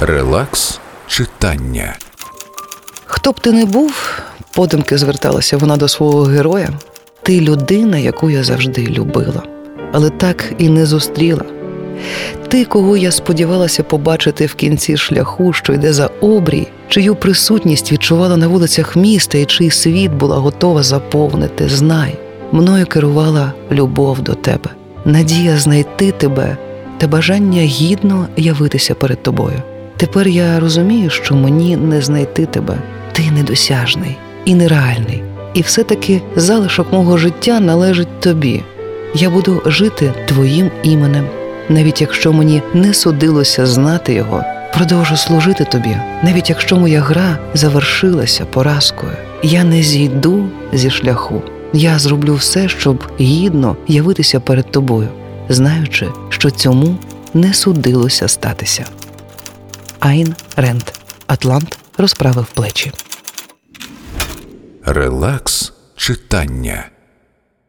Релакс читання. Хто б ти не був, подумки зверталася вона до свого героя. Ти людина, яку я завжди любила, але так і не зустріла. Ти, кого я сподівалася побачити в кінці шляху, що йде за обрій, чию присутність відчувала на вулицях міста і чий світ була готова заповнити, знай, мною керувала любов до тебе, надія знайти тебе та бажання гідно явитися перед тобою. Тепер я розумію, що мені не знайти тебе. Ти недосяжний і нереальний. І все-таки залишок мого життя належить тобі. Я буду жити твоїм іменем, навіть якщо мені не судилося знати його, продовжу служити тобі, навіть якщо моя гра завершилася поразкою. Я не зійду зі шляху. Я зроблю все, щоб гідно явитися перед тобою, знаючи, що цьому не судилося статися. Айн Ренд. Атлант розправив плечі. Релакс читання.